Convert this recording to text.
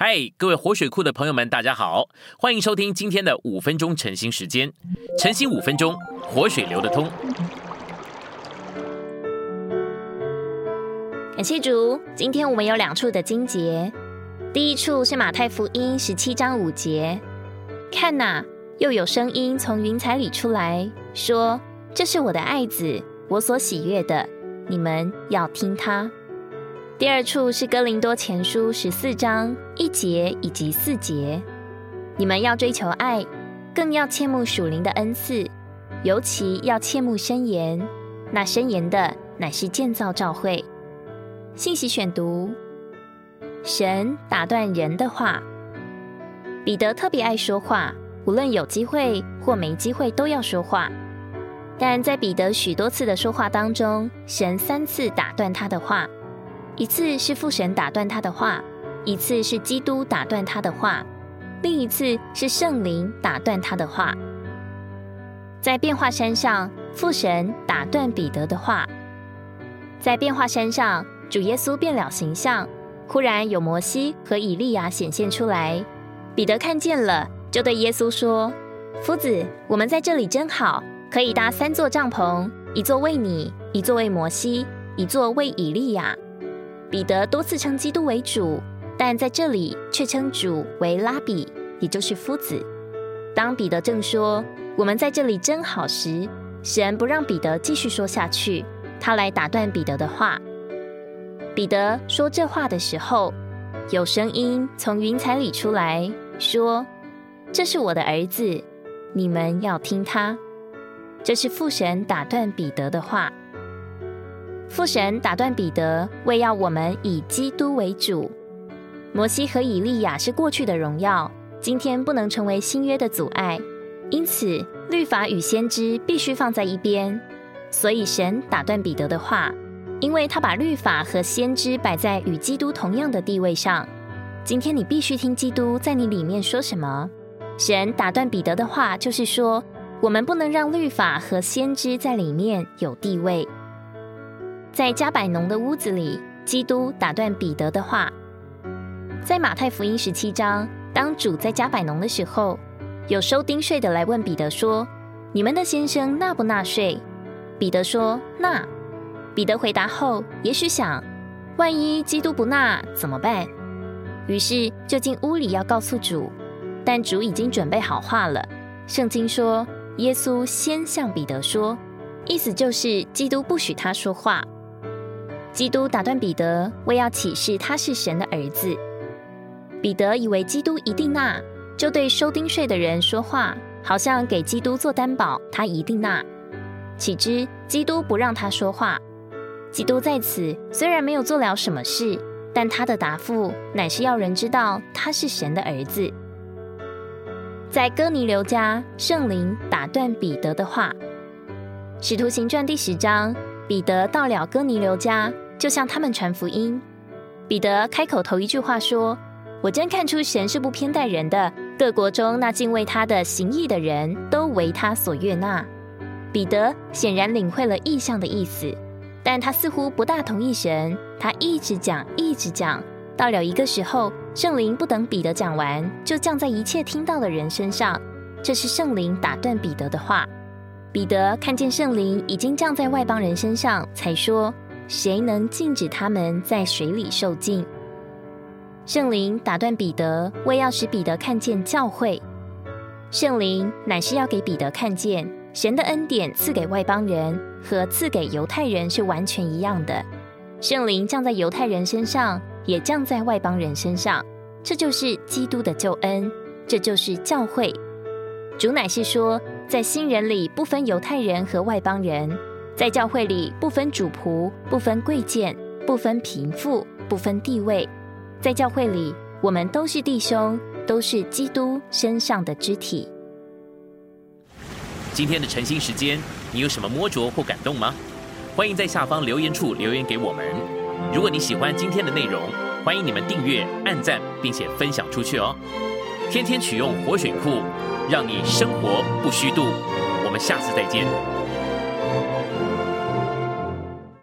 嗨，各位活水库的朋友们，大家好，欢迎收听今天的五分钟晨兴时间。晨兴五分钟，活水流得通。感谢主，今天我们有两处的经节。第一处是马太福音十七章五节，看呐，又有声音从云彩里出来，说：“这是我的爱子，我所喜悦的，你们要听他。”第二处是哥林多前书十四章一节以及四节，你们要追求爱，更要切慕属灵的恩赐，尤其要切慕申言。那申言的乃是建造教会。信息选读：神打断人的话。彼得特别爱说话，无论有机会或没机会都要说话。但在彼得许多次的说话当中，神三次打断他的话。一次是父神打断他的话，一次是基督打断他的话，另一次是圣灵打断他的话。在变化山上，父神打断彼得的话。在变化山上，主耶稣变了形象，忽然有摩西和以利亚显现出来。彼得看见了，就对耶稣说：“夫子，我们在这里真好，可以搭三座帐篷，一座为你，一座为摩西，一座为以利亚。”彼得多次称基督为主，但在这里却称主为拉比，也就是夫子。当彼得正说“我们在这里真好”时，神不让彼得继续说下去，他来打断彼得的话。彼得说这话的时候，有声音从云彩里出来说：“这是我的儿子，你们要听他。”这是父神打断彼得的话。父神打断彼得，为要我们以基督为主。摩西和以利亚是过去的荣耀，今天不能成为新约的阻碍。因此，律法与先知必须放在一边。所以，神打断彼得的话，因为他把律法和先知摆在与基督同样的地位上。今天你必须听基督在你里面说什么。神打断彼得的话，就是说，我们不能让律法和先知在里面有地位。在加百农的屋子里，基督打断彼得的话。在马太福音十七章，当主在加百农的时候，有收丁税的来问彼得说：“你们的先生纳不纳税？”彼得说：“纳。”彼得回答后，也许想：万一基督不纳怎么办？于是就进屋里要告诉主，但主已经准备好话了。圣经说，耶稣先向彼得说，意思就是基督不许他说话。基督打断彼得，为要启示他是神的儿子。彼得以为基督一定纳，就对收丁税的人说话，好像给基督做担保，他一定纳。岂知基督不让他说话。基督在此虽然没有做了什么事，但他的答复乃是要人知道他是神的儿子。在哥尼流家，圣灵打断彼得的话。使徒行传第十章，彼得到了哥尼流家。就向他们传福音，彼得开口头一句话说：“我真看出神是不偏待人的，各国中那敬畏他的行义的人都为他所悦纳。”彼得显然领会了意象的意思，但他似乎不大同意神。他一直讲，一直讲，到了一个时候，圣灵不等彼得讲完，就降在一切听到的人身上。这是圣灵打断彼得的话。彼得看见圣灵已经降在外邦人身上，才说。谁能禁止他们在水里受尽？圣灵打断彼得，为要使彼得看见教会。圣灵乃是要给彼得看见神的恩典赐给外邦人和赐给犹太人是完全一样的。圣灵降在犹太人身上，也降在外邦人身上，这就是基督的救恩，这就是教会。主乃是说，在新人里不分犹太人和外邦人。在教会里，不分主仆，不分贵贱，不分贫富，不分地位。在教会里，我们都是弟兄，都是基督身上的肢体。今天的晨兴时间，你有什么摸着或感动吗？欢迎在下方留言处留言给我们。如果你喜欢今天的内容，欢迎你们订阅、按赞，并且分享出去哦。天天取用活水库，让你生活不虚度。我们下次再见。